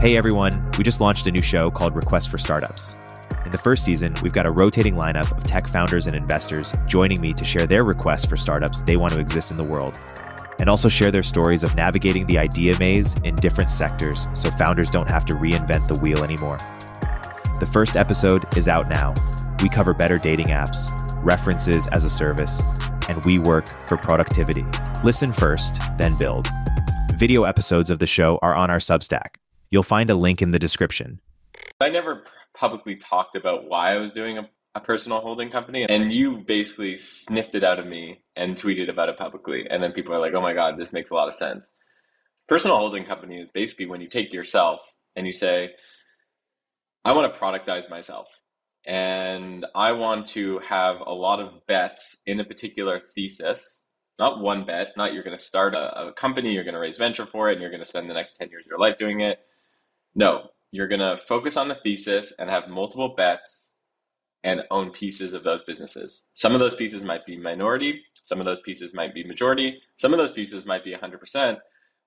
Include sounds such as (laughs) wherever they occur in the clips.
Hey everyone, we just launched a new show called Request for Startups. In the first season, we've got a rotating lineup of tech founders and investors joining me to share their requests for startups they want to exist in the world, and also share their stories of navigating the idea maze in different sectors so founders don't have to reinvent the wheel anymore. The first episode is out now. We cover better dating apps, references as a service, and we work for productivity. Listen first, then build. Video episodes of the show are on our Substack. You'll find a link in the description. I never publicly talked about why I was doing a, a, personal holding company, and you basically sniffed it out of me and tweeted about it publicly. And then people are like, oh my God, this makes a lot of sense. Personal holding company is basically when you take yourself and you say, I want to productize myself. And I want to have a lot of bets in a particular thesis not one bet, not you're going to start a, a company, you're going to raise venture for it, and you're going to spend the next 10 years of your life doing it. No, you're going to focus on the thesis and have multiple bets and own pieces of those businesses. Some of those pieces might be minority, some of those pieces might be majority, some of those pieces might be 100%.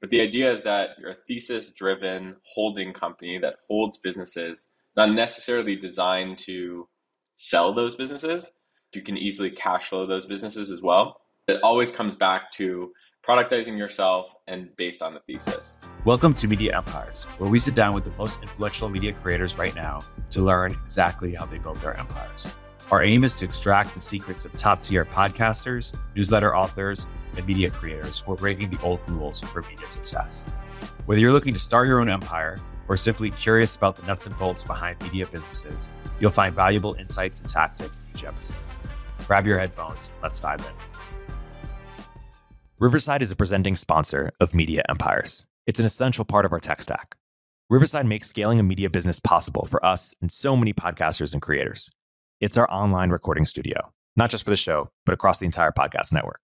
But the idea is that you're a thesis driven holding company that holds businesses, not necessarily designed to sell those businesses. You can easily cash flow those businesses as well. It always comes back to productizing yourself and based on the thesis. Welcome to Media Empires, where we sit down with the most influential media creators right now to learn exactly how they built their empires. Our aim is to extract the secrets of top tier podcasters, newsletter authors, and media creators who are breaking the old rules for media success. Whether you're looking to start your own empire or simply curious about the nuts and bolts behind media businesses, you'll find valuable insights and tactics in each episode. Grab your headphones, let's dive in. Riverside is a presenting sponsor of Media Empires. It's an essential part of our tech stack. Riverside makes scaling a media business possible for us and so many podcasters and creators. It's our online recording studio, not just for the show, but across the entire podcast network.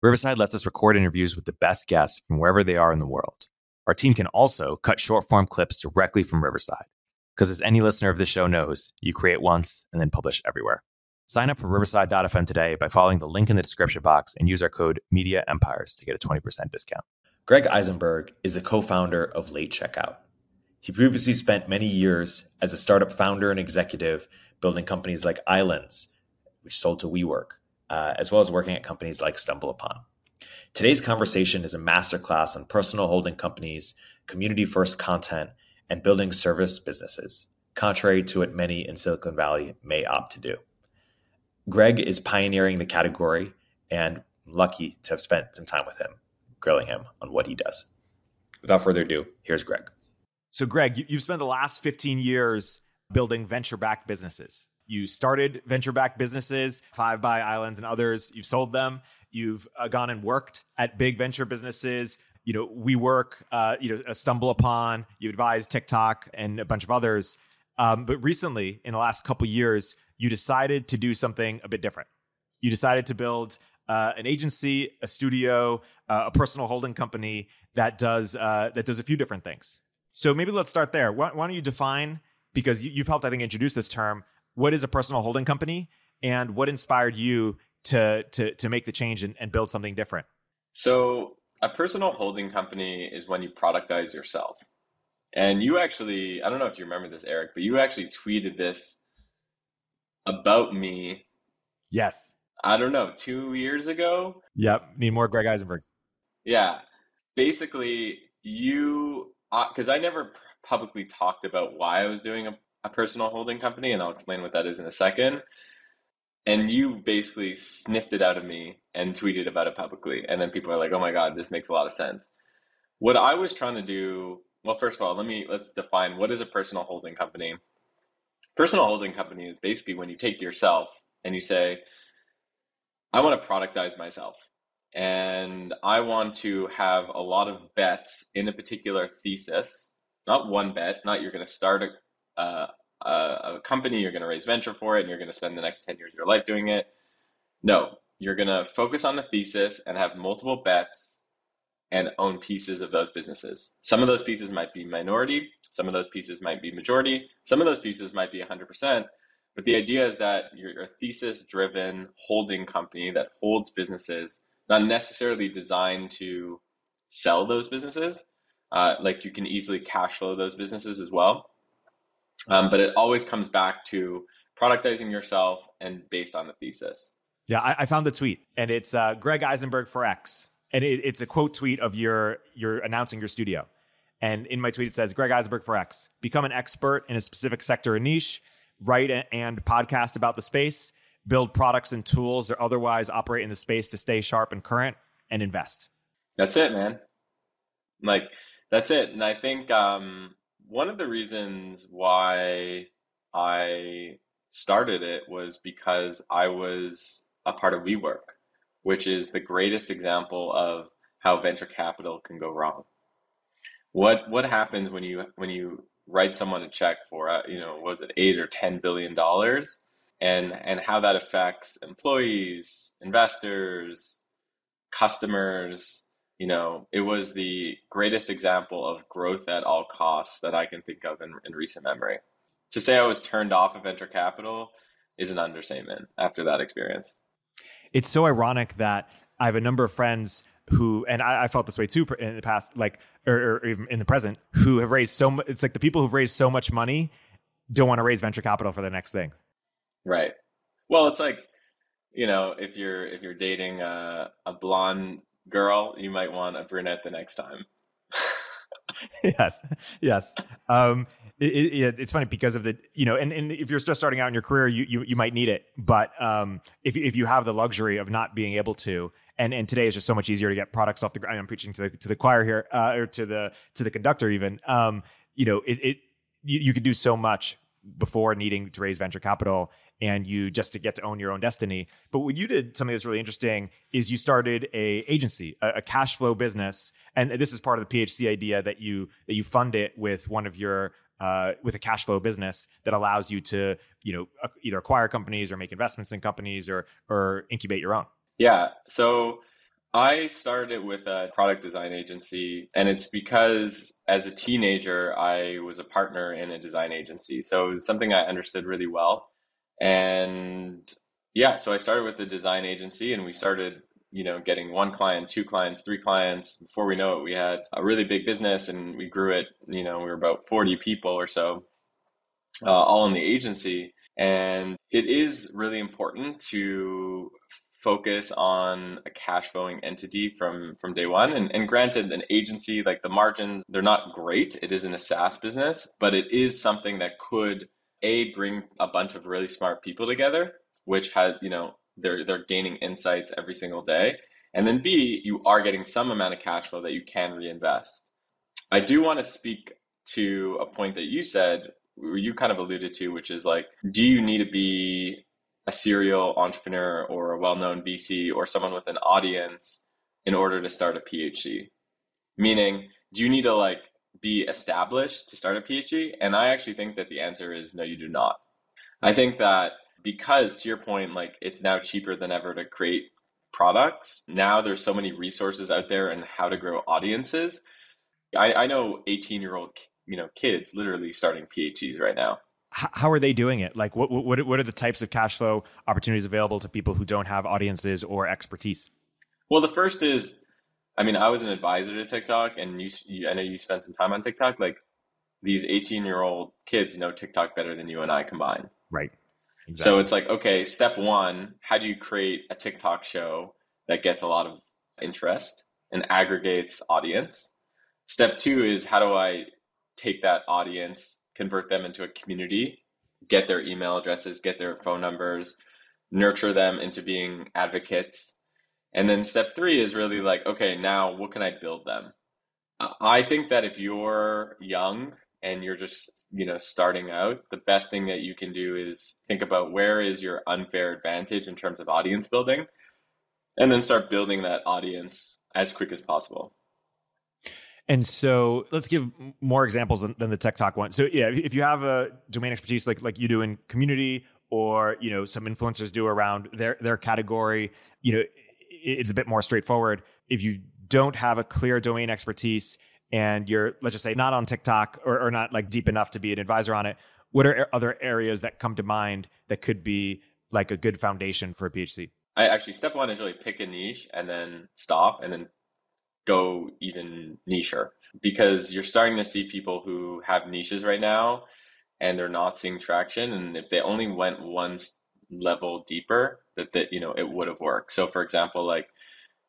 Riverside lets us record interviews with the best guests from wherever they are in the world. Our team can also cut short form clips directly from Riverside. Because as any listener of the show knows, you create once and then publish everywhere. Sign up for Riverside.fm today by following the link in the description box and use our code Media Empires to get a 20% discount. Greg Isenberg is the co founder of Late Checkout. He previously spent many years as a startup founder and executive building companies like Islands, which sold to WeWork, uh, as well as working at companies like StumbleUpon. Today's conversation is a masterclass on personal holding companies, community first content, and building service businesses, contrary to what many in Silicon Valley may opt to do. Greg is pioneering the category and lucky to have spent some time with him, grilling him on what he does. Without further ado, here's Greg. So, Greg, you've spent the last 15 years building venture backed businesses. You started venture backed businesses, 5by Islands and others. You've sold them. You've uh, gone and worked at big venture businesses. You know, WeWork, uh, you know, StumbleUpon, You advised TikTok and a bunch of others. Um, but recently, in the last couple years, you decided to do something a bit different. You decided to build uh, an agency, a studio, uh, a personal holding company that does uh, that does a few different things. So maybe let's start there. Why, why don't you define because you, have helped I think introduce this term. What is a personal holding company, and what inspired you to to to make the change and, and build something different? So a personal holding company is when you productize yourself. And you actually, I don't know if you remember this, Erik, but you actually tweeted this about me. Yes. I don't know, two years ago. Yep. Need more Greg Isenbergs. Yeah. Basically, you, because uh, I never publicly talked about why I was doing a, a personal holding company, and I'll explain what that is in a second. And you basically sniffed it out of me and tweeted about it publicly. And then people are like, oh my God, this makes a lot of sense. What I was trying to do, well, first of all, let me, let's define what is a personal holding company personal holding company is basically when you take yourself and you say, I want to productize myself and I want to have a lot of bets in a particular thesis, not one bet, not you're going to start a, uh, a, company, you're going to raise venture for it, and you're going to spend the next 10 years of your life doing it. No, you're going to focus on the thesis and have multiple bets and own pieces of those businesses. Some of those pieces might be minority, some of those pieces might be majority, some of those pieces might be 100%. But the idea is that you're a thesis driven holding company that holds businesses, not necessarily designed to sell those businesses. Uh, like you can easily cash flow those businesses as well. Um, but it always comes back to productizing yourself and based on the thesis. Yeah, I, I found the tweet, and it's uh, Greg Isenberg for X, and it, it's a quote tweet of your you're announcing your studio. And in my tweet, it says Greg Isenberg for X, become an expert in a specific sector or niche, write and podcast about the space, build products and tools, or otherwise operate in the space to stay sharp and current, and invest. That's it, man. Like that's it. And I think um, one of the reasons why I started it was because I was a part of WeWork, which is the greatest example of how venture capital can go wrong. What what happens when you when you write someone a check for uh, you know was it eight or ten billion dollars, and and how that affects employees, investors, customers. You know, it was the greatest example of growth at all costs that I can think of in, in recent memory. To say I was turned off of venture capital is an understatement after that experience it's so ironic that I have a number of friends who, and I, I felt this way too in the past, like, or, or, even in the present, who have raised so much. It's like the people who've raised so much money don't want to raise venture capital for the next thing. Right. Well, it's like, you know, if you're if you're dating a, a blonde girl, you might want a brunette the next time. (laughs) (laughs) yes, yes. Um, it, it, it's funny because of the you know, and, and if you're just starting out in your career, you you, you might need it. But um, if if you have the luxury of not being able to, and and today is just so much easier to get products off the ground. I'm preaching to the to the choir here, uh, or to the to the conductor even. Um, you know, it, it you, you could do so much before needing to raise venture capital and you just to get to own your own destiny. But what you did, something that's really interesting, is you started a agency, a, a, cash flow business, and this is part of the PHC idea that you that you fund it with one of your uh, with a cash flow business that allows you to you know either acquire companies or make investments in companies or or incubate your own. Yeah, so. I started with a product design agency, and it's because as a teenager, I was a partner in a design agency. So it was something I understood really well. And yeah, so I started with the design agency and we started, you know, getting one client, two clients, three clients. Before we know it, we had a really big business and we grew it, you know, we were about 40 people or so, uh, all in the agency. And it is really important to focus on a cash flowing entity from from day one and, and granted an agency like the margins they're not great it isn't a saas business but it is something that could a bring a bunch of really smart people together, which has you know they're they're gaining insights every single day, and then B you are getting some amount of cash flow that you can reinvest. I do want to speak to a point that you said, you kind of alluded to, which is like, do you need to be a serial entrepreneur or a well-known VC or someone with an audience in order to start a PHC? Meaning, do you need to like be established to start a PHC? And I actually think that the answer is no, you do not. I think that because to your point, like it's now cheaper than ever to create products. Now there's so many resources out there and how to grow audiences. I, I know 18 year old you know kids literally starting PHCs right now. How are they doing it? Like, what what what are the types of cash flow opportunities available to people who don't have audiences or expertise? Well, the first is I mean, I was an advisor to TikTok, and you, you, I know you spent some time on TikTok. Like these 18 year old kids know TikTok better than you and I combined. Right. Exactly. So it's like, okay, step one, how do you create a TikTok show that gets a lot of interest and aggregates audience? Step two is how do I take that audience, convert them into a community, get their email addresses, get their phone numbers, nurture them into being advocates and then step three is really like, okay, now what can I build them? I think that if you're young and you're just, you know, starting out, the best thing that you can do is think about where is your unfair advantage in terms of audience building and then start building that audience as quick as possible. And so let's give more examples than, than, the talk one. So yeah, if you have a domain expertise like like you do in community or you know some influencers do around their their category, you know it's a bit more straightforward. If you don't have a clear domain expertise and you're, let's just say, not on TikTok or, or not like deep enough to be an advisor on it, what are other areas that come to mind that could be like a good foundation for a PHC? I actually step one is really pick a niche and then stop and then go even nicher because you're starting to see people who have niches right now and they're not seeing traction. And if they only went one level deeper, that that you know it would have worked. So, for example, like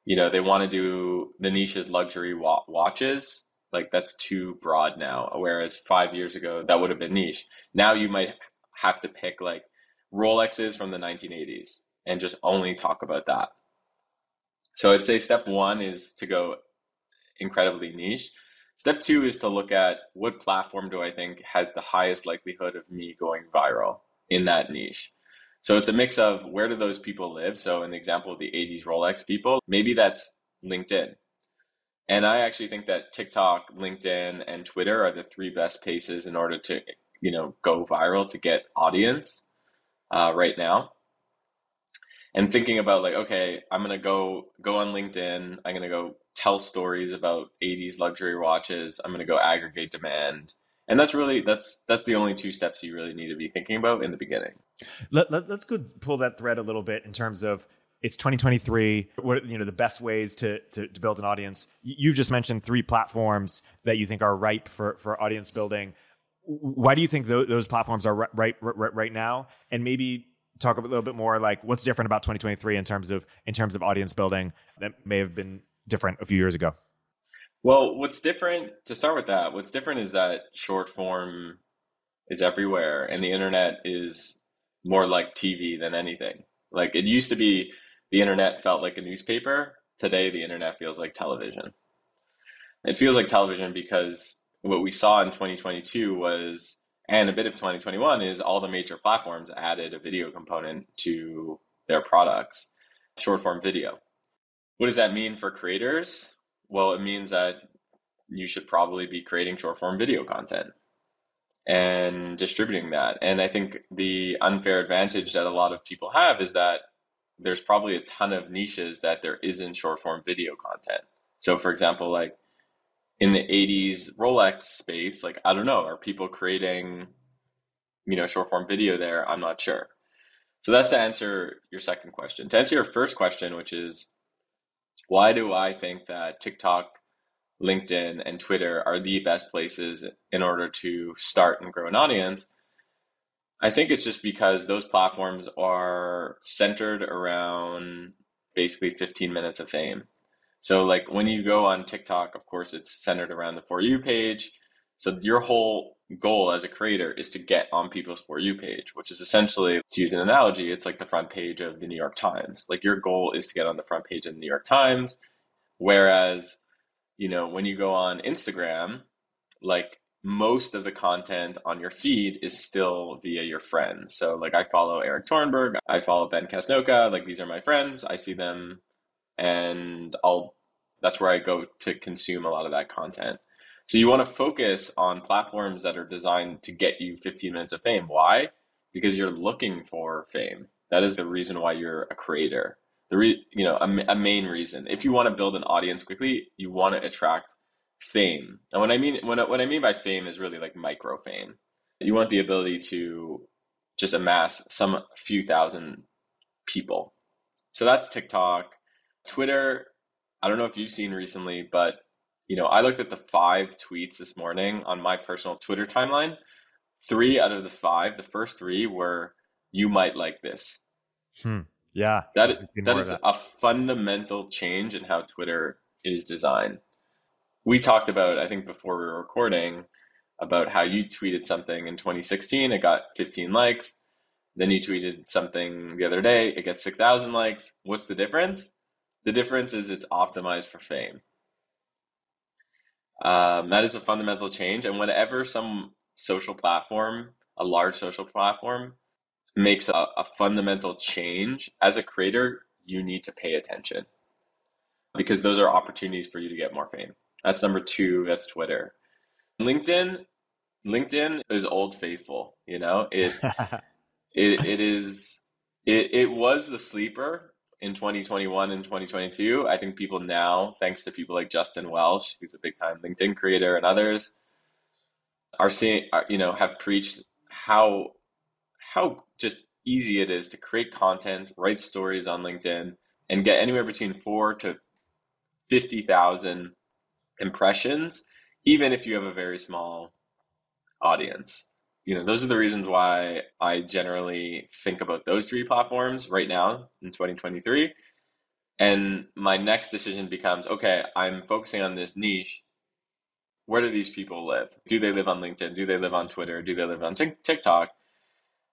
you know they want to do the niches luxury watches. Like that's too broad now. Whereas five years ago that would have been niche. Now you might have to pick like Rolexes from the 1980s and just only talk about that. So I'd say step one is to go incredibly niche. Step two is to look at what platform do I think has the highest likelihood of me going viral in that niche. So it's a mix of where do those people live? So in the example of the 80s Rolex people, maybe that's LinkedIn. And I actually think that TikTok, LinkedIn, and Twitter are the three best places in order to, you know, go viral to get audience uh, right now. And thinking about like okay i'm gonna go go on linkedin. I'm gonna go tell stories about 80s luxury watches. I'm gonna go aggregate demand. And that's really that's that's the only two steps you really need to be thinking about in the beginning. Let, let, us go pull that thread a little bit in terms of it's 2023 what you know the best ways to, to, to build an audience. You've just mentioned three platforms that you think are ripe for for audience building. Why do you think those, those platforms are right right right now? And maybe talk a little bit more like what's different about 2023 in terms of in terms of audience building that may have been different a few years ago? Well what's different to start with that what's different is that short form is everywhere and the internet is more like tv than anything. Like it used to be the internet felt like a newspaper today the internet feels like television it feels like television because what we saw in 2022 was and a bit of 2021 is all the major platforms added a video component to their products, short form video. What does that mean for creators? Well, it means that you should probably be creating short form video content and distributing that. And I think the unfair advantage that a lot of people have is that there's probably a ton of niches that there isn't short form video content. So, for example, like in the 80s Rolex space, like I don't know, are people creating you know short form video there? I'm not sure. So that's to answer your second question. To answer your first question, which is why do I think that TikTok, LinkedIn, and Twitter are the best places in order to start and grow an audience? I think it's just because those platforms are centered around basically 15 minutes of fame. So like when you go on TikTok, of course, it's centered around the For You page. So your whole goal as a creator is to get on people's For You page, which is essentially, to use an analogy, it's like the front page of the New York Times. Like your goal is to get on the front page of the New York Times. Whereas, you know, when you go on Instagram, like most of the content on your feed is still via your friends. So like I follow Erik Torenberg, I follow Ben Casnocha, like these are my friends. I see them and I'll that's where I go to consume a lot of that content. So you want to focus on platforms that are designed to get you 15 minutes of fame. Why? Because you're looking for fame. That is the reason why you're a creator. The re, you know a, a main reason. If you want to build an audience quickly, you want to attract fame. And what I mean when what I mean by fame is really like micro fame. You want the ability to just amass some few thousand people. So that's TikTok. Twitter I don't know if you've seen recently, but you know, I looked at the five tweets this morning on my personal Twitter timeline. Three out of the five, the first three were "You might like this." Hmm. Yeah, that is, that is that. a fundamental change in how Twitter is designed. We talked about, I think, before we were recording, about how you tweeted something in 2016, it got 15 likes. Then you tweeted something the other day, it gets 6,000 likes. What's the difference? The difference is it's optimized for fame. Um, that is a fundamental change. And whenever some social platform, a large social platform, makes a, a fundamental change, as a creator, you need to pay attention because those are opportunities for you to get more fame. That's number two. That's Twitter. LinkedIn, LinkedIn is old faithful. You know, it (laughs) it, it is it, it was the sleeper in 2021 and 2022. I think people now, thanks to people like Justin Welsh, who's a big time LinkedIn creator, and others, are seeing, are, you know, have preached how how just easy it is to create content, write stories on LinkedIn, and get anywhere between four to 50,000 impressions, even if you have a very small audience. You know, those are the reasons why I generally think about those three platforms right now in 2023. And my next decision becomes okay, I'm focusing on this niche. Where do these people live? Do they live on LinkedIn? Do they live on Twitter? Do they live on TikTok?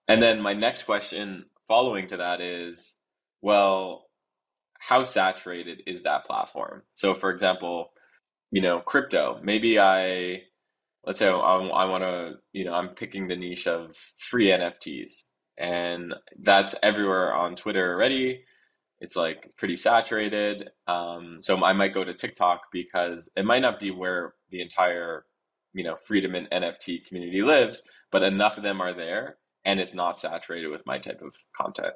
And then my next question following to that is well, how saturated is that platform? So, for example, you know, crypto, maybe I, let's say I, I want to, you know, I'm picking the niche of free NFTs, and that's everywhere on Twitter already. It's like pretty saturated. Um, so I might go to TikTok because it might not be where the entire, you know, freedom and NFT community lives, but enough of them are there and it's not saturated with my type of content.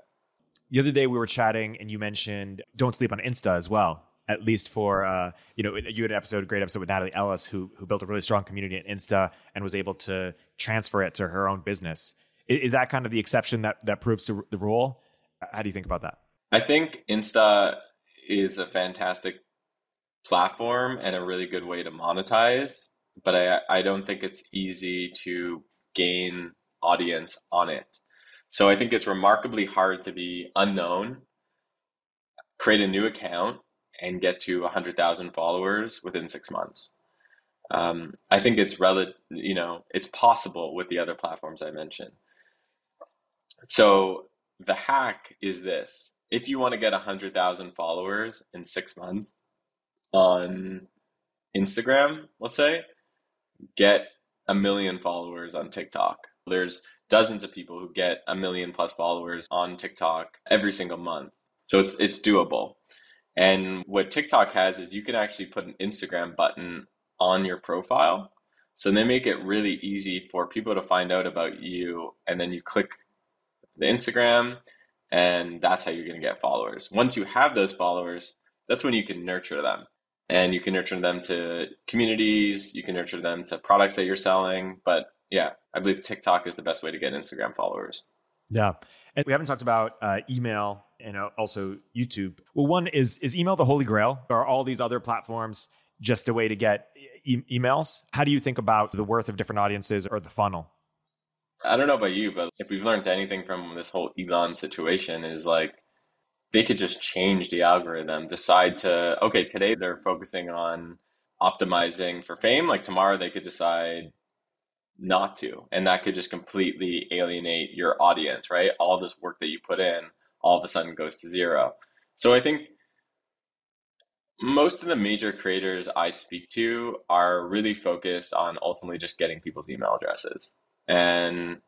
The other day we were chatting and you mentioned don't sleep on Insta as well. At least for uh, you know, you had an episode, a great episode with Natalie Ellis, who who built a really strong community at Insta and was able to transfer it to her own business. Is that kind of the exception that that proves to the rule? How do you think about that? I think Insta is a fantastic platform and a really good way to monetize, but I I don't think it's easy to gain audience on it. So I think it's remarkably hard to be unknown, create a new account, and get to 100,000 followers within six months. Um, I think it's rel- you know, it's possible with the other platforms I mentioned. So the hack is this: if you want to get 100,000 followers in six months on Instagram, let's say, get a million followers on TikTok. There's dozens of people who get a million plus followers on TikTok every single month. So it's it's doable. And what TikTok has is you can actually put an Instagram button on your profile. So they make it really easy for people to find out about you and then you click the Instagram and that's how you're going to get followers. Once you have those followers, that's when you can nurture them. And you can nurture them to communities, you can nurture them to products that you're selling, but yeah, I believe TikTok is the best way to get Instagram followers. Yeah. And we haven't talked about uh, email and uh, also YouTube. Well, one is is email the holy grail? Are all these other platforms just a way to get e- emails? How do you think about the worth of different audiences or the funnel? I don't know about you, but if we've learned anything from this whole Elon situation is like they could just change the algorithm, decide to okay, today they're focusing on optimizing for fame, like tomorrow they could decide not to. And that could just completely alienate your audience, right? All this work that you put in all of a sudden goes to zero. So I think most of the major creators I speak to are really focused on ultimately just getting people's email addresses and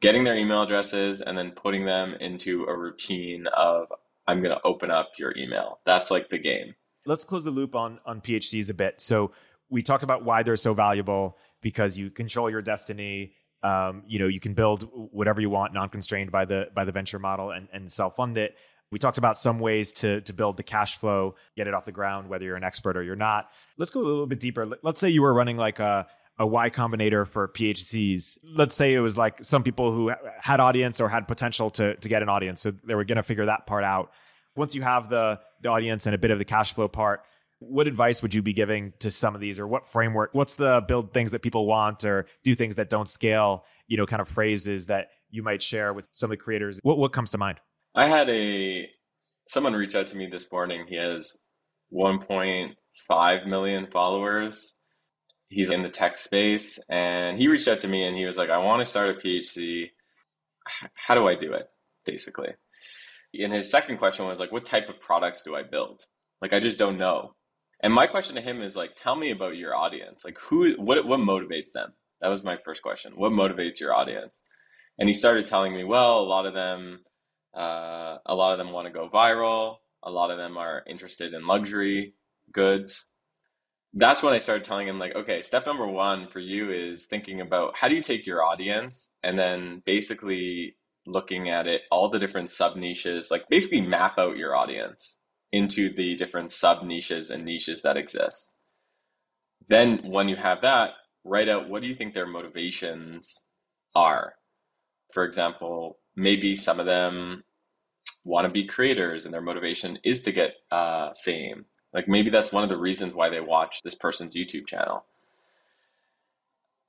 getting their email addresses and then putting them into a routine of I'm going to open up your email. That's like the game. Let's close the loop on on PHCs a bit. So we talked about why they're so valuable because you control your destiny. Um, you know, you can build whatever you want, non-constrained by the by the venture model, and and self-fund it. We talked about some ways to to build the cash flow, get it off the ground, whether you're an expert or you're not. Let's go a little bit deeper. Let's say you were running like a a Y Combinator for PHCs. Let's say it was like some people who had audience or had potential to to get an audience, so they were going to figure that part out. Once you have the the audience and a bit of the cash flow part, what advice would you be giving to some of these or what framework what's the build things that people want or do things that don't scale you know kind of phrases that you might share with some of the creators? What what comes to mind? I had a someone reach out to me this morning. He has 1.5 million followers. He's in the tech space and he reached out to me and he was like i want to start a PHC. how do i do it? basically. And his second question was like what type of products do i build? Like i just don't know and my question to him is like, tell me about your audience. Like, who, what, what motivates them? That was my first question. What motivates your audience? And he started telling me, well, a lot of them, uh, a lot of them want to go viral. A lot of them are interested in luxury goods. That's when I started telling him, like, okay, step number one for you is thinking about how do you take your audience and then basically looking at it, all the different sub niches, like basically map out your audience into the different sub niches and niches that exist. Then, when you have that, write out what do you think their motivations are. For example, maybe some of them want to be creators and their motivation is to get uh, fame. Like maybe that's one of the reasons why they watch this person's YouTube channel.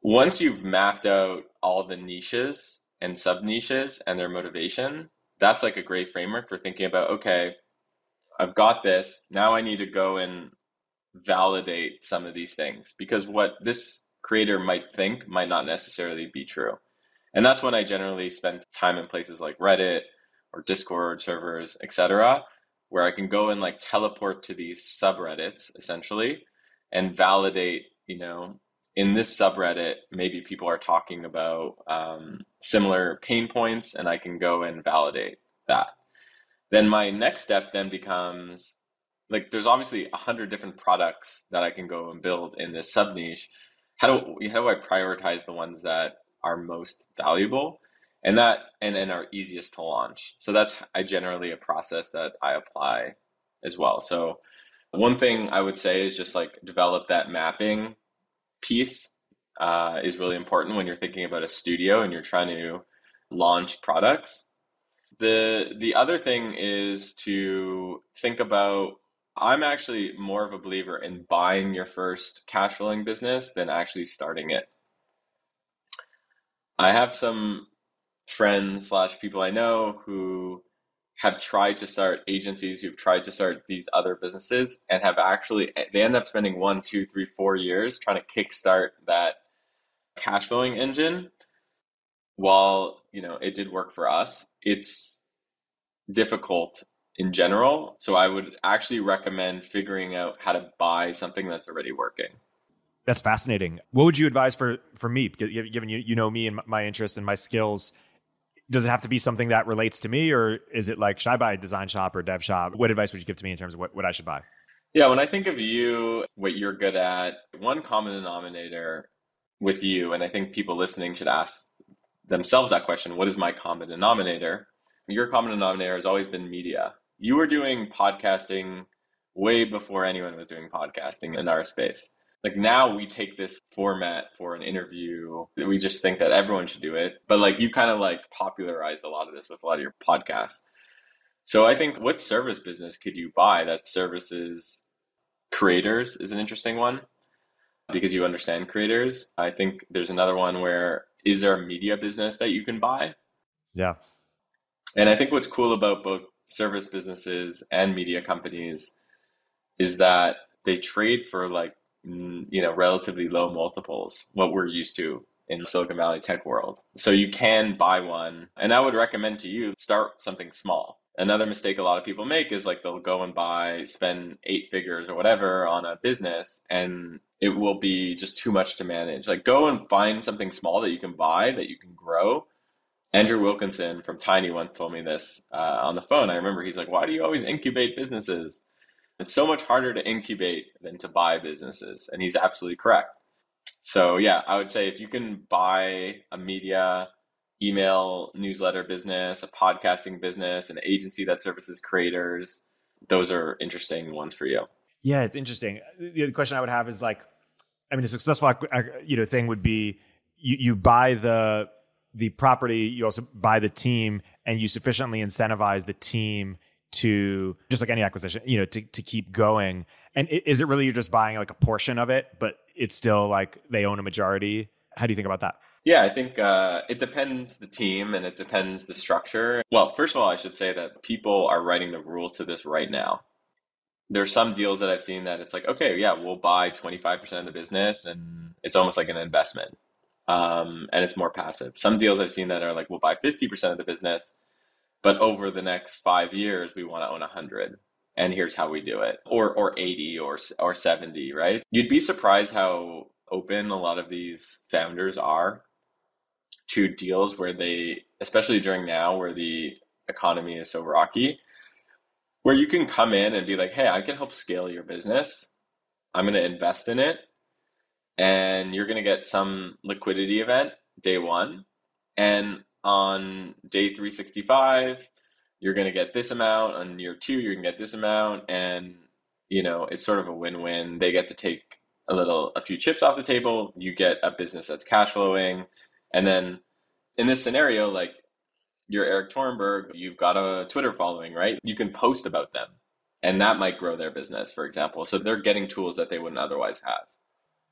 Once you've mapped out all the niches and sub niches and their motivation, that's like a great framework for thinking about okay, I've got this. Now I need to go and validate some of these things because what this creator might think might not necessarily be true. And that's when I generally spend time in places like Reddit or Discord servers, etc., where I can go and like teleport to these subreddits essentially and validate, you know, in this subreddit, maybe people are talking about um, similar pain points, and I can go and validate that. Then my next step then becomes like there's obviously a hundred different products that I can go and build in this sub niche. How do how do I prioritize the ones that are most valuable and that and, and are easiest to launch? So that's I generally a process that I apply as well. So one thing I would say is just like develop that mapping piece uh, is really important when you're thinking about a studio and you're trying to launch products. The the other thing is to think about I'm actually more of a believer in buying your first cash flowing business than actually starting it. I have some friends slash people I know who have tried to start agencies who've tried to start these other businesses and have actually they end up spending one two three four years trying to kickstart that cash flowing engine while you know it did work for us it's difficult in general. So i would actually recommend figuring out how to buy something that's already working. That's fascinating. What would you advise for for me? Given you you know me and my interests and my skills does it have to be something that relates to me or is it like should i buy a design shop or dev shop? What advice would you give to me in terms of what, what i should buy? Yeah when i think of you what you're good at one common denominator with you and i think people listening should ask themselves that question what is my common denominator? Your common denominator has always been media. You were doing podcasting way before anyone was doing podcasting in our space. Like now we take this format for an interview we just think that everyone should do it but like you kind of like popularized a lot of this with a lot of your podcasts. So i think what service business could you buy that services creators is an interesting one because you understand creators i think there's another one where is there a media business that you can buy yeah and i think what's cool about both service businesses and media companies is that they trade for like you know relatively low multiples what we're used to in Silicon Valley tech world. So you can buy one and I would recommend to you start something small. Another mistake a lot of people make is like they'll go and buy spend 8 figures or whatever on a business and it will be just too much to manage. Like go and find something small that you can buy that you can grow. Andrew Wilkinson from Tiny once told me this uh, on the phone. I remember he's like, "Why do you always incubate businesses?" It's so much harder to incubate than to buy businesses. And he's absolutely correct. So, yeah, I would say if you can buy a media, email, newsletter business, a podcasting business, an agency that services creators, those are interesting ones for you. Yeah, it's interesting. The other question I would have is like, I mean, a successful you know thing would be you, you buy the the property, you also buy the team, and you sufficiently incentivize the team to just like any acquisition, you know, to, to keep going. And is it really you're just buying like a portion of it, but it's still like they own a majority? How do you think about that? Yeah, I think uh, it depends the team and it depends the structure. Well, first of all, I should say that people are writing the rules to this right now. There's some deals that I've seen that it's like, okay, yeah, we'll buy 25% of the business and it's almost like an investment. Um, and it's more passive. Some deals I've seen that are like, we'll buy 50% of the business but over the next five years we want to own 100 and here's how we do it or or 80 or or 70 right you'd be surprised how open a lot of these founders are to deals where they especially during now where the economy is so rocky where you can come in and be like hey i can help scale your business. I'm going to invest in it. And you're going to get some liquidity event day one. And on day 365 you're going to get this amount. On year two you're going to get this amount. And you know it's sort of a win-win. They get to take a little a few chips off the table. You get a business that's cash flowing and then in this scenario like you're Erik Torenberg you've got a twitter following right you can post about them and that might grow their business, for example. So they're getting tools that they wouldn't otherwise have.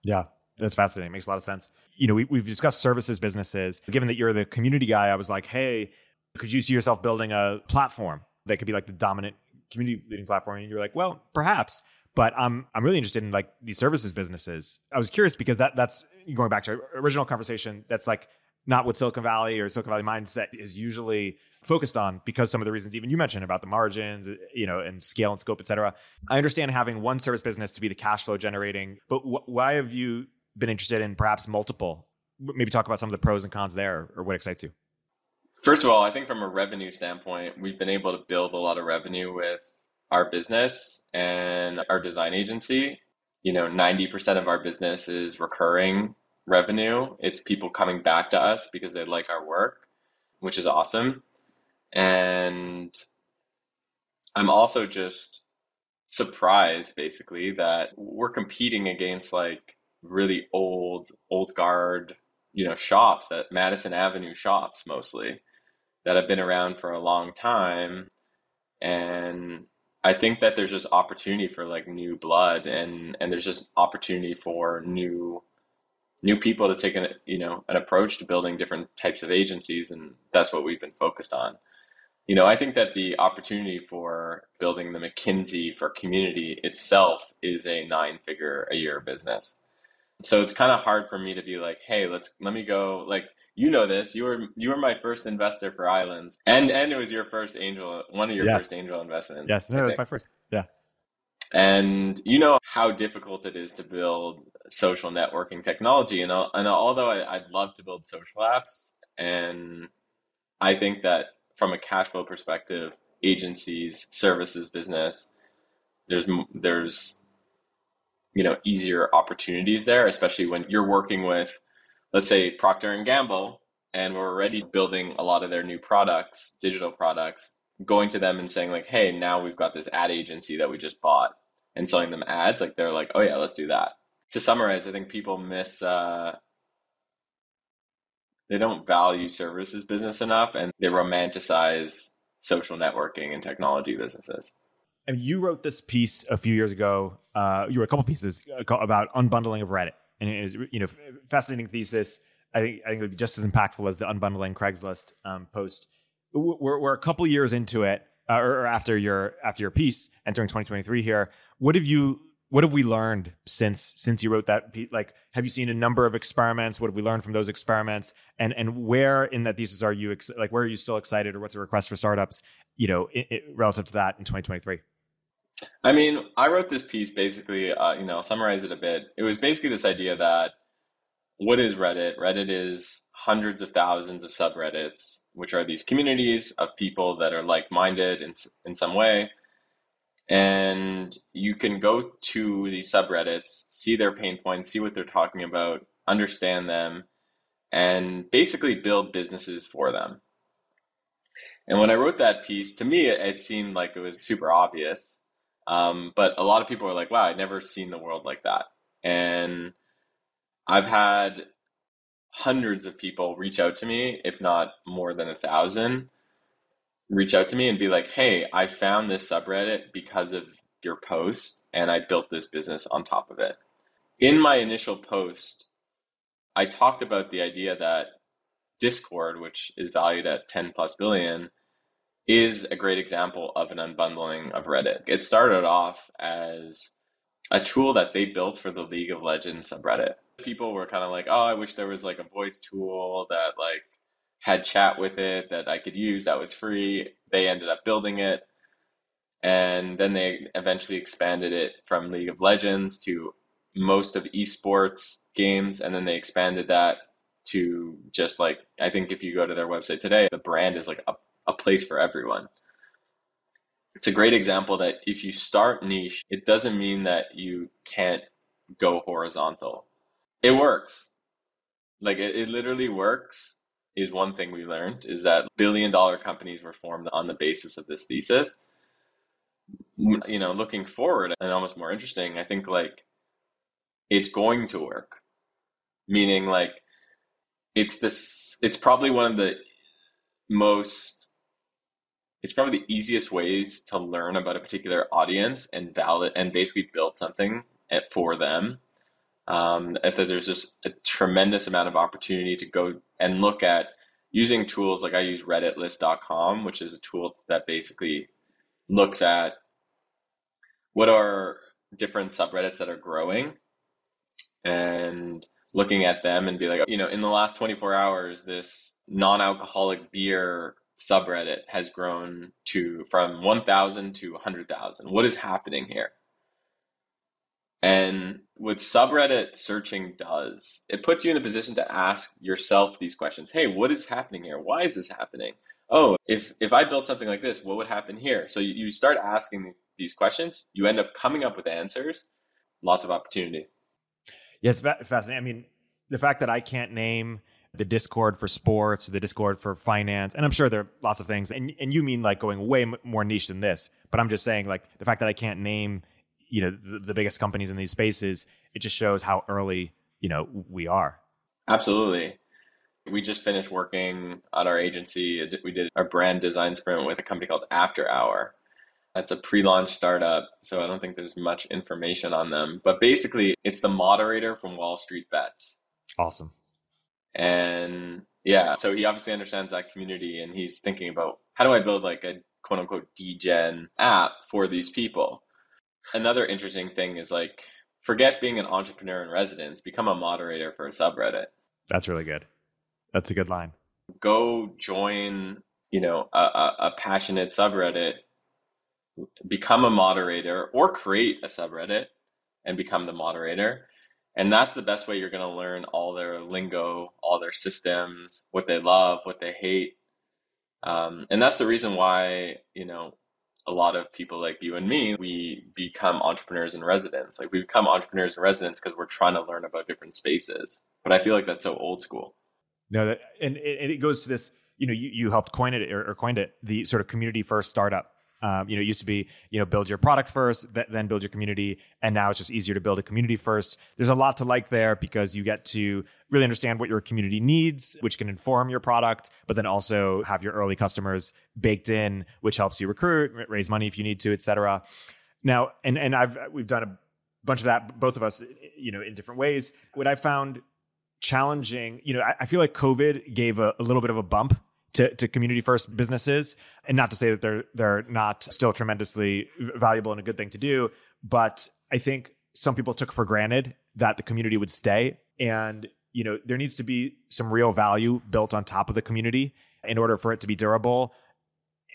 Yeah. That's fascinating. Makes a lot of sense. You know, we, we've discussed services businesses. Given that you're the community guy, I was like, hey, could you see yourself building a platform that could be like the dominant community leading platform? And you're like, well, perhaps. But I'm I'm really interested in like these services businesses. I was curious because that that's going back to our original conversation. That's like not what Silicon Valley or Silicon Valley mindset is usually focused on because some of the reasons even you mentioned about the margins, uh, you know, and scale and scope, et cetera. I understand having one service business to be the cash flow generating, but wh- why have you been interested in perhaps multiple? Maybe talk about some of the pros and cons there or what excites you. First of all, I think from a revenue standpoint, we've been able to build a lot of revenue with our business and our design agency. You know, 90% of our business is recurring revenue. It's people coming back to us because they like our work, which is awesome. And I'm also just surprised basically that we're competing against like really old, old guard, you know, shops that Madison Avenue shops mostly that have been around for a long time. And I think that there's just opportunity for like new blood and, and there's just opportunity for new new people to take an you know an approach to building different types of agencies and that's what we've been focused on you know, I think that the opportunity for building the McKinsey for community itself is a nine figure a year business. So it's kind of hard for me to be like, hey, let's let me go like you know this. You were you were my first investor for Islands. And and it was your first angel one of your yes. first angel investments. Yes, no, it was my first. Yeah. And you know how difficult it is to build social networking technology. And, and although I, I'd love to build social apps, and I think that from a cash flow perspective, agencies, services business, there's there's you know easier opportunities there, especially when you're working with, let's say Procter and Gamble, and we're already building a lot of their new products, digital products, going to them and saying like, hey, now we've got this ad agency that we just bought and selling them ads, like they're like, oh yeah, let's do that. To summarize, I think people miss uh, they don't value services business enough and they romanticize social networking and technology businesses. And you wrote this piece a few years ago. Uh, you wrote a couple pieces uh, about unbundling of Reddit, and it is you know fascinating thesis. I think I think it would be just as impactful as the unbundling Craigslist um, post. We're, we're a couple years into it, uh, or after your after your piece, entering 2023 here. What have you what have we learned since since you wrote that like have you seen a number of experiments? What have we learned from those experiments? And and where in that thesis are you ex- like where are you still excited or what's a request for startups you know it, it, relative to that in 2023 i mean i wrote this piece basically uh, you know summarize it a bit. It was basically this idea that what is reddit? Reddit is hundreds of thousands of subreddits which are these communities of people that are like-minded in, in some way and you can go to these subreddits, see their pain points, see what they're talking about, understand them, and basically build businesses for them. And when I wrote that piece, to me, it, seemed like it was super obvious. Um, but a lot of people are like, wow, I'd never seen the world like that. And I've had hundreds of people reach out to me, if not more than a thousand, reach out to me and be like, hey, I found this subreddit because of your post and I built this business on top of it. In my initial post, I talked about the idea that Discord, which is valued at 10 plus billion, is a great example of an unbundling of Reddit. It started off as a tool that they built for the League of Legends subreddit. People were kind of like, oh, I wish there was like a voice tool that like had chat with it that I could use that was free. They ended up building it. And then they eventually expanded it from League of Legends to most of esports games. And then they expanded that to just like, I think if you go to their website today, the brand is like a, a place for everyone. It's a great example that if you start niche, it doesn't mean that you can't go horizontal. It works. Like it, it literally works is one thing we learned is that billion dollar companies were formed on the basis of this thesis. You know, looking forward and almost more interesting, I think like it's going to work. Meaning like it's this it's probably one of the most it's probably the easiest ways to learn about a particular audience and valid and basically build something for them. Um, that there's just a tremendous amount of opportunity to go and look at using tools like I use redditlist.com, which is a tool that basically looks at what are different subreddits that are growing and looking at them and be like, you know, in the last 24 hours, this non alcoholic beer subreddit has grown to from 1,000 to 100,000. What is happening here? And what subreddit searching does, it puts you in a position to ask yourself these questions. Hey, what is happening here? Why is this happening? Oh, if if I built something like this, what would happen here? So you, you start asking these questions, you end up coming up with answers. Lots of opportunity. Yeah, it's fascinating. I mean, the fact that I can't name the Discord for sports, the Discord for finance, and I'm sure there are lots of things. And and you mean like going way more niche than this, but I'm just saying like the fact that I can't name, you know, the, the biggest companies in these spaces, it just shows how early you know we are. Absolutely. We just finished working on our agency. We did our brand design sprint with a company called After Hour. That's a pre-launch startup, so I don't think there's much information on them. But basically, it's the moderator from Wall Street Bets. Awesome. And yeah, so he obviously understands that community and he's thinking about how do I build like a quote unquote degen app for these people. Another interesting thing is like forget being an entrepreneur in residence, become a moderator for a subreddit. That's really good. That's a good line. Go join, you know, a, a, a passionate subreddit, become a moderator or create a subreddit and become the moderator and that's the best way you're going to learn all their lingo, all their systems, what they love, what they hate. Um, and that's the reason why, you know, a lot of people like you and me, we become entrepreneurs in residence. Like we become entrepreneurs in residence because we're trying to learn about different spaces. But I feel like that's so old school. No, that, and, and it goes to this, you know, you, you helped coin it or, or coined it, the sort of community first startup um, you know, it used to be, you know, build your product first, th- then build your community. And now it's just easier to build a community first. There's a lot to like there because you get to really understand what your community needs, which can inform your product, but then also have your early customers baked in, which helps you recruit, raise money if you need to, et cetera. Now, and, and I've, we've done a bunch of that, both of us, you know, in different ways. What I found challenging, you know, I, I feel like COVID gave a, a little bit of a bump to, to community first businesses. And not to say that they're they're not still tremendously valuable and a good thing to do, but I think some people took for granted that the community would stay. And you know, there needs to be some real value built on top of the community in order for it to be durable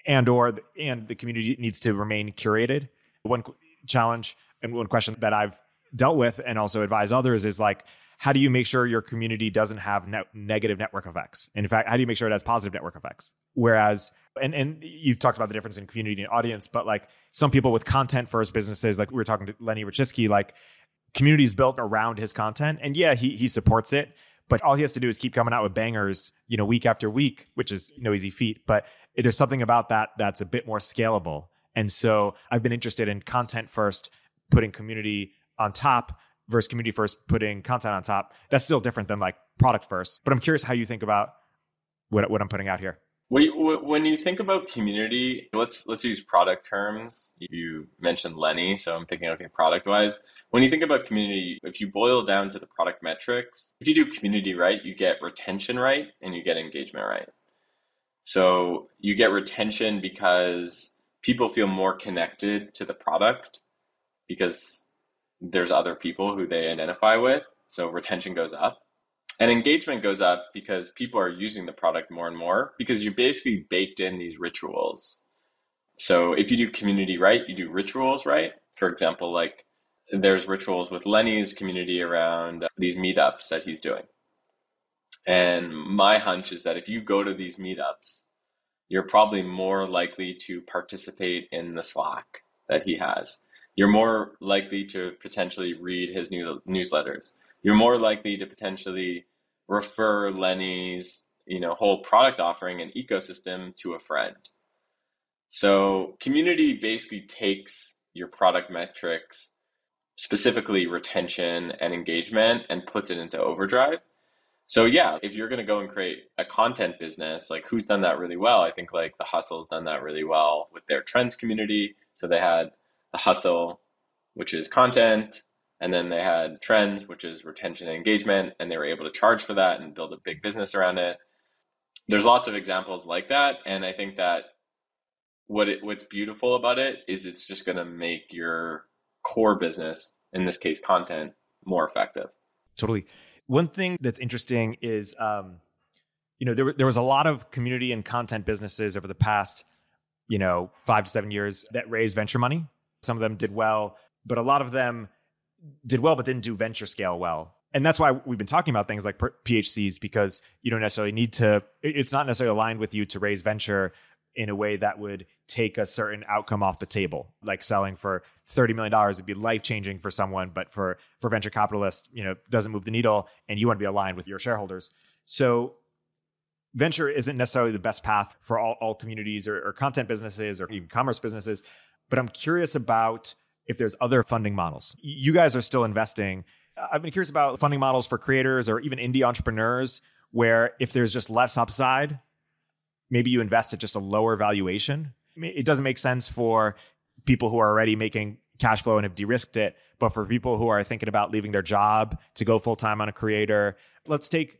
and or and the community needs to remain curated. One challenge and one question that I've dealt with and also advise others is like how do you make sure your community doesn't have ne- negative network effects? And in fact, how do you make sure it has positive network effects? Whereas, and and you've talked about the difference in community and audience, but like some people with content first businesses, like we were talking to Lenny Rachitsky, like communities built around his content, and yeah, he he supports it, but all he has to do is keep coming out with bangers, you know, week after week, which is no easy feat. But there's something about that that's a bit more scalable, and so I've been interested in content first, putting community on top versus community first putting content on top that's still different than like product first. But i'm curious how you think about what, what i'm putting out here. When you think about community let's let's use product terms. You mentioned lenny so i'm thinking okay product wise when you think about community if you boil down to the product metrics if you do community right you get retention right and you get engagement right. So you get retention because people feel more connected to the product because there's other people who they identify with. So retention goes up. And engagement goes up because people are using the product more and more because you basically baked in these rituals. So if you do community right, you do rituals right. For example, like there's rituals with Lenny's community around these meetups that he's doing. And my hunch is that if you go to these meetups, you're probably more likely to participate in the Slack that he has. You're more likely to potentially read his new newsletters. You're more likely to potentially refer Lenny's you know whole product offering and ecosystem to a friend. So community basically takes your product metrics, specifically retention and engagement, and puts it into overdrive. So yeah, if you're going to go and create a content business, like who's done that really well? I think like the Hustle's done that really well with their trends community. So they had the Hustle, which is content, and then they had trends, which is retention and engagement, and they were able to charge for that and build a big business around it. There's lots of examples like that, and I think that what it, what's beautiful about it is it's just going to make your core business, in this case, content, more effective. Totally. One thing that's interesting is, um, you know, there there was a lot of community and content businesses over the past, you know, five to seven years that raised venture money. Some of them did well, but a lot of them did well but didn't do venture scale well. And that's why we've been talking about things like PHCs because you don't necessarily need to. It's not necessarily aligned with you to raise venture in a way that would take a certain outcome off the table like selling for 30 million dollars would be life changing for someone but for for venture capitalists you know doesn't move the needle and you want to be aligned with your shareholders so venture isn't necessarily the best path for all, all communities or, or content businesses or even commerce businesses but i'm curious about if there's other funding models you guys are still investing i've been curious about funding models for creators or even indie entrepreneurs where if there's just less upside maybe you invest at just a lower valuation. It doesn't make sense for people who are already making cash flow and have de-risked it, but for people who are thinking about leaving their job to go full time on a creator, let's take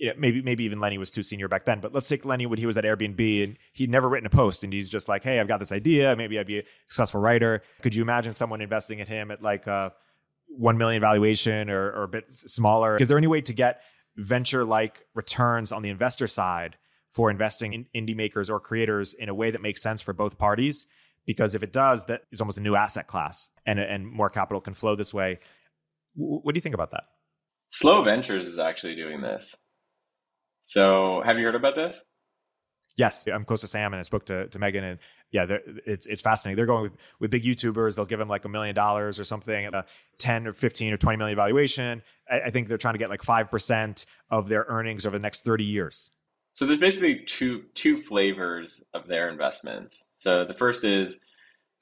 you know, maybe maybe even Lenny was too senior back then, but let's take Lenny when he was at Airbnb and he'd never written a post and he's just like, hey, I've got this idea, maybe I'd be a successful writer. Could you imagine someone investing in him at like a one million valuation or, or a bit smaller? Is there any way to get venture like returns on the investor side for investing in indie makers or creators in a way that makes sense for both parties. Because if it does, that is almost a new asset class and, and more capital can flow this way. What do you think about that? Slow Ventures is actually doing this. So have you heard about this? Yes, I'm close to Sam and I spoke to, to Megan and yeah, it's it's fascinating. They're going with, with big YouTubers. They'll give them like a million dollars or something at a 10 or 15 or 20 million valuation. I, I think they're trying to get like 5% of their earnings over the next 30 years. So there's basically two two flavors of their investments. So the first is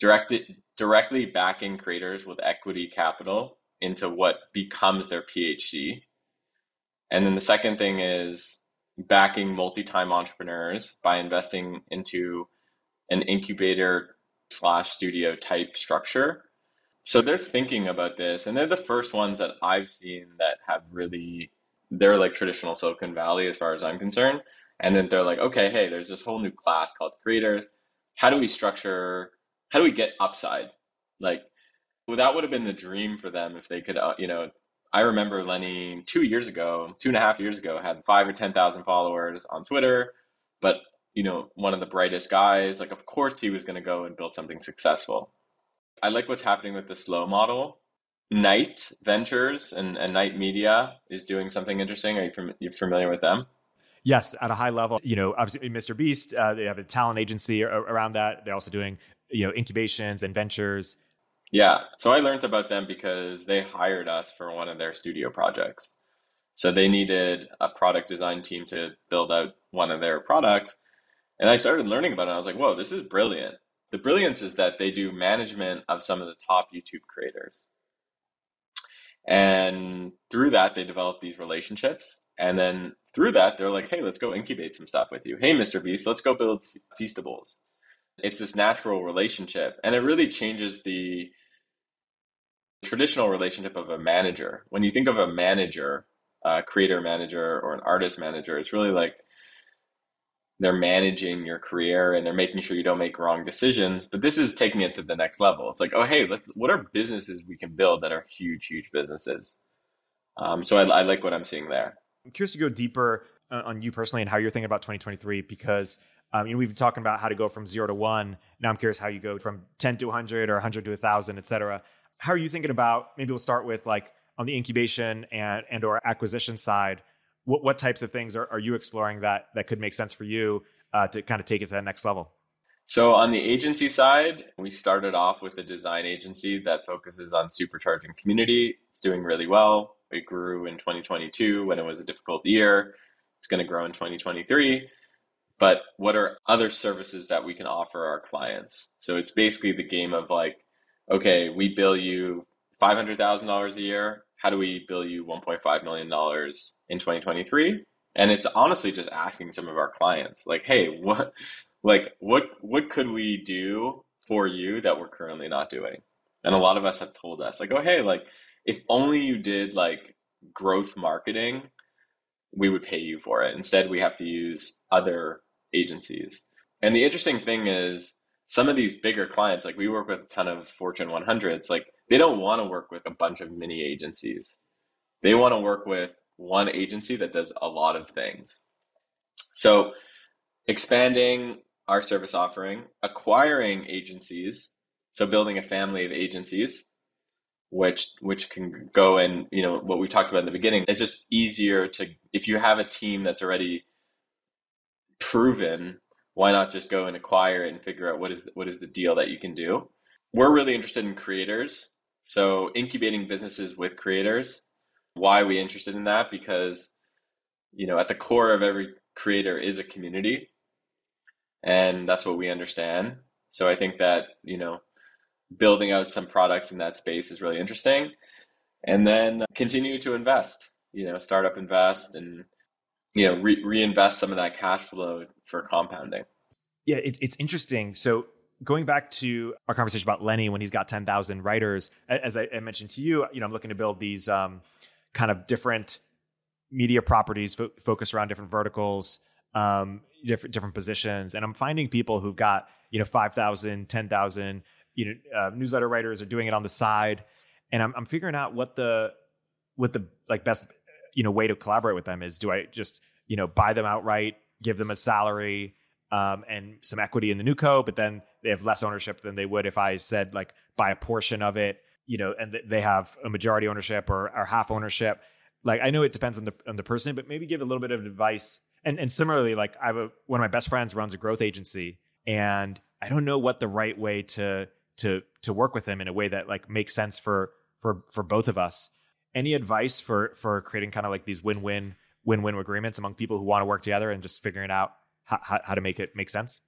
directed directly backing creators with equity capital into what becomes their PHC. And then the second thing is backing multi-time entrepreneurs by investing into an incubator slash studio type structure. So they're thinking about this, and they're the first ones that I've seen that have really they're like traditional Silicon Valley as far as I'm concerned. And then they're like, okay, hey, there's this whole new class called creators. How do we structure? How do we get upside? Like, well, that would have been the dream for them if they could, uh, you know. I remember Lenny two years ago, two and a half years ago, had five or ten thousand followers on Twitter, but you know, one of the brightest guys. Like, of course, he was going to go and build something successful. I like what's happening with the slow model Night Ventures and, and Night Media is doing something interesting. Are you, fam- you familiar with them? Yes, at a high level. You know, obviously, Mr. Beast, uh, they have a talent agency around that. They're also doing, you know, incubations and ventures. Yeah. So I learned about them because they hired us for one of their studio projects. So they needed a product design team to build out one of their products. And I started learning about it. I was like, whoa, this is brilliant. The brilliance is that they do management of some of the top YouTube creators. And through that, they develop these relationships. And then through that, they're like, hey, let's go incubate some stuff with you. Hey, Mr. Beast, let's go build Feastables. It's this natural relationship. And it really changes the traditional relationship of a manager. When you think of a manager, a creator manager or an artist manager, it's really like they're managing your career and they're making sure you don't make wrong decisions. But this is taking it to the next level. It's like, oh, hey, let's, what are businesses we can build that are huge, huge businesses? Um, so I, I, like what I'm seeing there. I'm curious to go deeper uh, on you personally and how you're thinking about 2023 because um, you know, we've been talking about how to go from zero to one. Now I'm curious how you go from 10 to 100 or 100 to 1,000, et cetera. How are you thinking about? Maybe we'll start with like on the incubation and and or acquisition side what, what types of things are, are you exploring that that could make sense for you uh, to kind of take it to that next level? So on the agency side, we started off with a design agency that focuses on supercharging community. It's doing really well. It grew in 2022 when it was a difficult year. It's going to grow in 2023. But what are other services that we can offer our clients? So it's basically the game of like, okay, we bill you $500,000 a year. how do we bill you 1.5 million dollars in 2023? And it's honestly just asking some of our clients, like, hey, what, like, what, what could we do for you that we're currently not doing? And a lot of us have told us, like, oh, hey, like, if only you did like growth marketing, we would pay you for it. Instead, we have to use other agencies. And the interesting thing is, some of these bigger clients, like we work with a ton of Fortune 100s, like they don't want to work with a bunch of mini agencies. They want to work with one agency that does a lot of things. So, expanding our service offering, acquiring agencies, so building a family of agencies, which which can go and you know what we talked about in the beginning. It's just easier to if you have a team that's already proven why not just go and acquire it and figure out what is what is the deal that you can do? We're really interested in creators, so incubating businesses with creators. Why are we interested in that? Because you know, at the core of every creator is a community, and that's what we understand. So I think that you know, building out some products in that space is really interesting, and then continue to invest. You know, startup invest and you know re- reinvest some of that cash flow for compounding. Yeah, it, it's interesting. So going back to our conversation about Lenny when he's got 10,000 writers, as I, mentioned to you, you know, I'm looking to build these um, kind of different media properties fo- focused around different verticals, um, different different positions, and I'm finding people who've got you know 5,000, 10,000, you know, uh, newsletter writers are doing it on the side, and I'm, I'm figuring out what the what the like best you know way to collaborate with them is. Do I just you know buy them outright, give them a salary? um, and some equity in the new co, but then they have less ownership than they would if I said like buy a portion of it, you know, and they have a majority ownership or, or half ownership. Like I know it depends on the on the person, but maybe give a little bit of advice. And and similarly, like I have a one of my best friends runs a growth agency, and I don't know what the right way to to to work with him in a way that like makes sense for for for both of us. Any advice for for creating kind of like these win win win win agreements among people who want to work together and just figuring out how, how to make it make sense?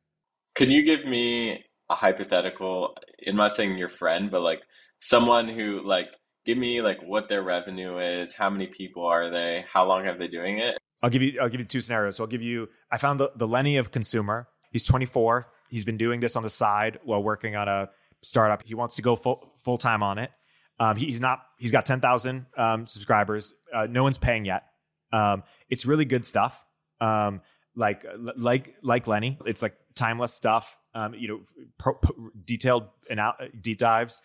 Can you give me a hypothetical? I'm not saying your friend, but like someone who like give me like what their revenue is, how many people are they, how long have they doing it? I'll give you I'll give you two scenarios. So I'll give you I found the, the Lenny of consumer. He's 24. He's been doing this on the side while working on a startup. He wants to go full full time on it. Um, he, he's not. He's got 10,000 um, subscribers. Uh, no one's paying yet. Um, it's really good stuff. Um, like like like Lenny. It's like timeless stuff. Um, you know, pro, pro, detailed and out deep dives.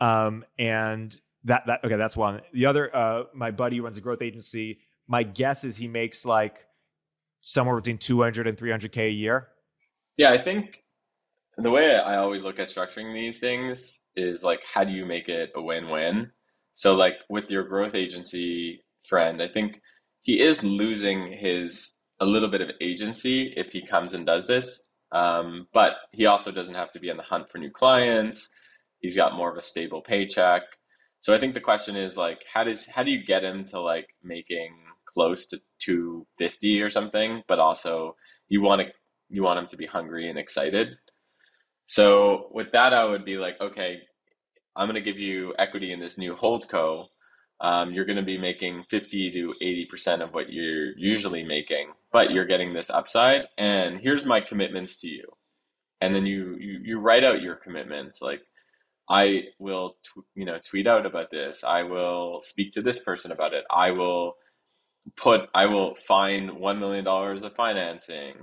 Um, and that that okay, that's one. The other, uh, my buddy runs a growth agency. My guess is he makes like somewhere between 200 and 300k a year. Yeah, I think the way I always look at structuring these things is like, how do you make it a win-win? So, like with your growth agency friend, I think he is losing his a little bit of agency if he comes and does this. Um, but he also doesn't have to be on the hunt for new clients. He's got more of a stable paycheck. So I think the question is like, how does how do you get him to like making close to 250 or something, but also you want to you want him to be hungry and excited. So with that, I would be like, okay, I'm going to give you equity in this new holdco um, you're going to be making 50 to 80% of what you're usually making, but you're getting this upside. And here's my commitments to you. And then you, you, you write out your commitments like, I will, tw- you know, tweet out about this. I will speak to this person about it. I will put, I will find $1 million of financing.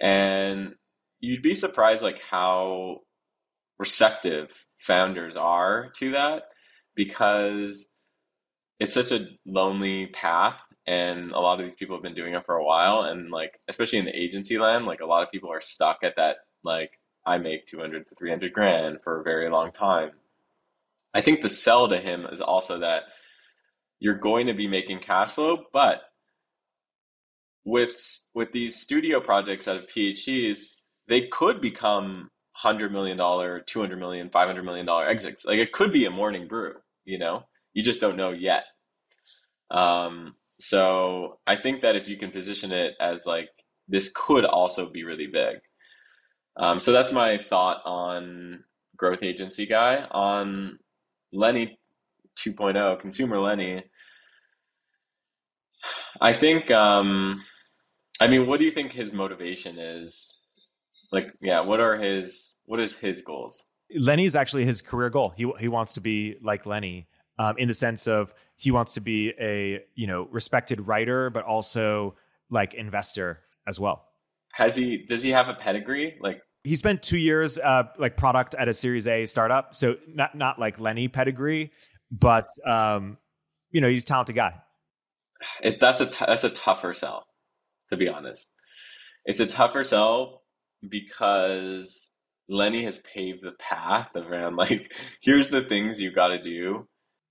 And you'd be surprised like how receptive founders are to that because it's such a lonely path and a lot of these people have been doing it for a while and like especially in the agency land like a lot of people are stuck at that like i make 200 to 300 grand for a very long time. I think the sell to him is also that you're going to be making cash flow but with with these studio projects out of PHCs they could become 100 million dollar 200 million 500 million dollar exits like it could be a morning brew you know you just don't know yet. Um, so I think that if you can position it as like this could also be really big. Um, so that's my thought on growth agency guy. On Lenny 2.0, consumer Lenny. I think um I mean, what do you think his motivation is? Like, yeah, what are his what is his goals? Lenny's actually his career goal. He he wants to be like Lenny um, in the sense of he wants to be a you know respected writer, but also like investor as well. Has he? Does he have a pedigree? Like he spent two years uh, like product at a Series A startup, so not not like Lenny pedigree, but um, you know he's a talented guy. It, that's a t- that's a tougher sell, to be honest. It's a tougher sell because Lenny has paved the path around like here's the things you got to do.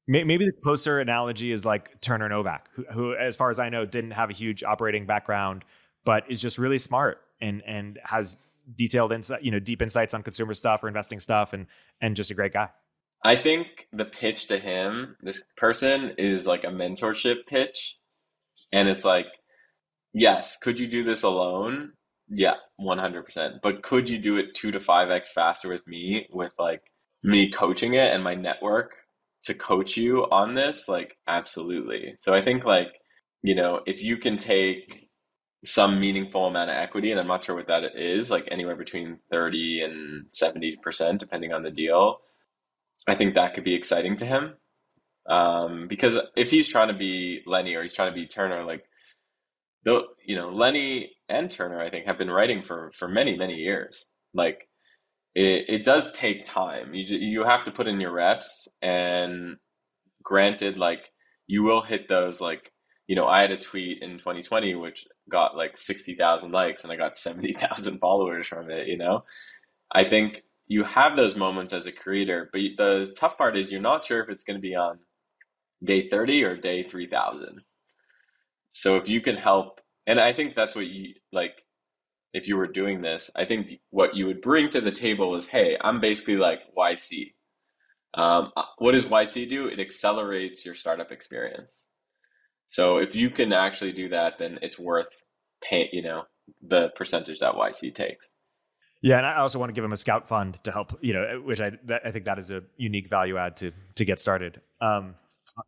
Maybe the closer analogy is like Turner Novak, who, who, as far as I know, didn't have a huge operating background, but is just really smart and and has detailed insight, you know, deep insights on consumer stuff or investing stuff, and and just a great guy. I think the pitch to him, this person, is like a mentorship pitch, and it's like, yes, could you do this alone? Yeah, 100%. But could you do it 2 to 5x faster with me with like me coaching it and my network to coach you on this? Like absolutely. So I think like, you know, if you can take some meaningful amount of equity and I'm not sure what that is, like anywhere between 30 and 70% depending on the deal, I think that could be exciting to him. Um, because if he's trying to be Lenny or he's trying to be Turner, like though you know Lenny and Turner, I think, have been writing for for many many years. Like it, it does take time. You you have to put in your reps, and granted, like you will hit those. Like you know, I had a tweet in 2020 which got like 60,000 likes, and I got (laughs) 70,000 followers from it. You know, I think you have those moments as a creator, but the tough part is you're not sure if it's going to be on day 30 or day 3000 so if you can help, and I think that's what you like, if you were doing this, I think what you would bring to the table is, hey, I'm basically like YC. Um, uh, what does YC do? It accelerates your startup experience. So if you can actually do that, then it's worth pay, you know, the percentage that YC takes. Yeah, and I also want to give him a scout fund to help, you know, which I that, I think that is a unique value add to to get started um,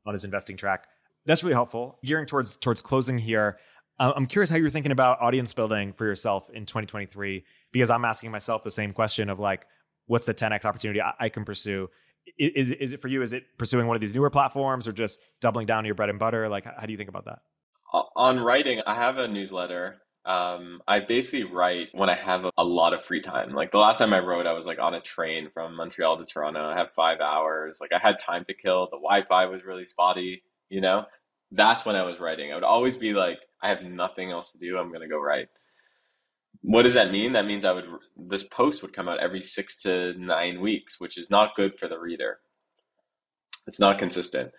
on his investing track that's really helpful. Gearing towards towards closing here, uh, I'm curious how you're thinking about audience building for yourself in 2023 because I'm asking myself the same question of like, what's the 10x opportunity I, I can pursue? Is is it for you? Is it pursuing one of these newer platforms or just doubling down on your bread and butter? Like, how do you think about that? On writing, I have a newsletter. Um, I basically write when I have a, a lot of free time. Like the last time I wrote, I was like on a train from Montreal to Toronto. I had five hours. Like I had time to kill. The Wi-Fi was really spotty. You know, that's when I was writing. I would always be like, I have nothing else to do. I'm going to go write. What does that mean? That means I would, this post would come out every six to nine weeks, which is not good for the reader. It's not consistent.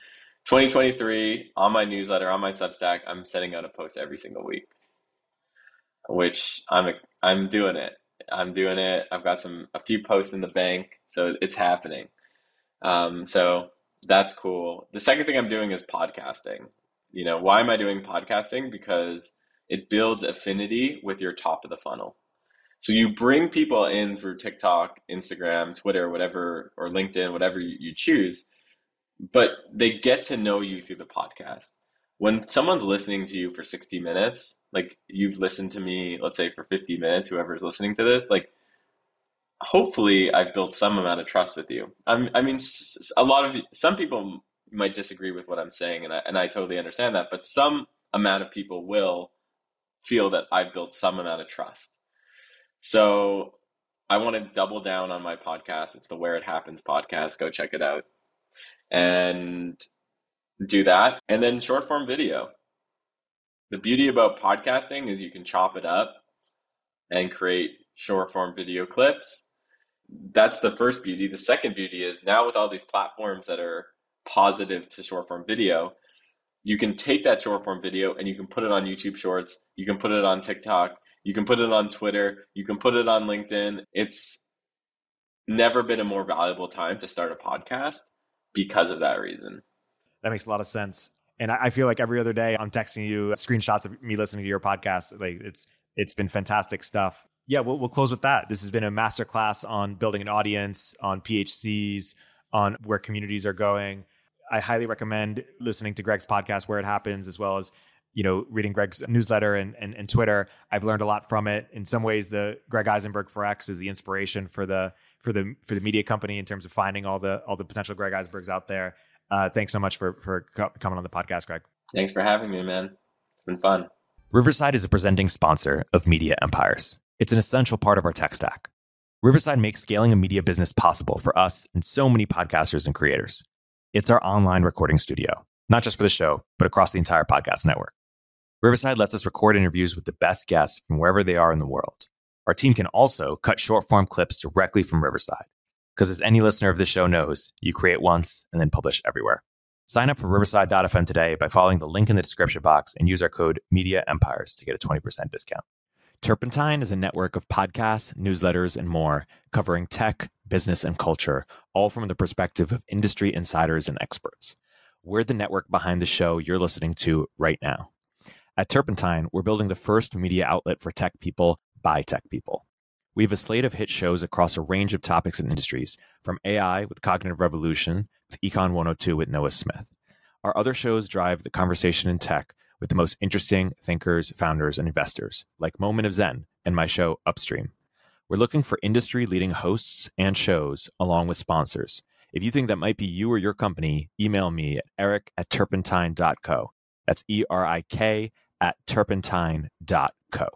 2023 on my newsletter, on my Substack, I'm sending out a post every single week, which I'm, I'm doing it. I'm doing it. I've got some, a few posts in the bank. So it's happening. Um, so that's cool. The second thing I'm doing is podcasting. You know, why am I doing podcasting? Because it builds affinity with your top of the funnel. So you bring people in through TikTok, Instagram, Twitter, whatever, or LinkedIn, whatever you choose, but they get to know you through the podcast. When someone's listening to you for 60 minutes, like you've listened to me, let's say for 50 minutes, whoever's listening to this, like hopefully I've built some amount of trust with you. I'm, I mean, a lot of some people might disagree with what I'm saying, and I, and I totally understand that. But some amount of people will feel that I've built some amount of trust. So I want to double down on my podcast. It's the Where It Happens podcast. Go check it out and do that. And then short form video. The beauty about podcasting is you can chop it up and create short form video clips that's the first beauty. The second beauty is now with all these platforms that are positive to short form video, you can take that short form video and you can put it on YouTube Shorts, you can put it on TikTok, you can put it on Twitter, you can put it on LinkedIn. It's never been a more valuable time to start a podcast because of that reason. That makes a lot of sense. And I feel like every other day I'm texting you screenshots of me listening to your podcast. Like it's it's been fantastic stuff yeah, we'll, we'll close with that. This has been a masterclass on building an audience, on PHCs, on where communities are going. I highly recommend listening to Greg's podcast where it happens, as well as you know reading Greg's newsletter and, and, and Twitter. I've learned a lot from it. In some ways, the Greg Isenberg for X is the inspiration for the for the for the media company in terms of finding all the all the potential Greg Isenbergs out there. Uh, thanks so much for for coming on the podcast, Greg. Thanks for having me, man. It's been fun. Riverside is a presenting sponsor of Media Empires. It's an essential part of our tech stack. Riverside makes scaling a media business possible for us and so many podcasters and creators. It's our online recording studio, not just for the show, but across the entire podcast network. Riverside lets us record interviews with the best guests from wherever they are in the world. Our team can also cut short form clips directly from Riverside. Because as any listener of the show knows, you create once and then publish everywhere. Sign up for Riverside.fm today by following the link in the description box and use our code Media Empires to get a 20% discount. Turpentine is a network of podcasts, newsletters, and more covering tech, business, and culture, all from the perspective of industry insiders and experts. We're the network behind the show you're listening to right now. At Turpentine, we're building the first media outlet for tech people by tech people. We have a slate of hit shows across a range of topics and industries, from AI with Cognitive Revolution to Econ 102 with Noah Smith. Our other shows drive the conversation in tech with the most interesting thinkers, founders, and investors, like Moment of Zen and my show Upstream. We're looking for industry leading hosts and shows along with sponsors. If you think that might be you or your company, email me at erik at turpentine.co. That's E R I K at turpentine.co.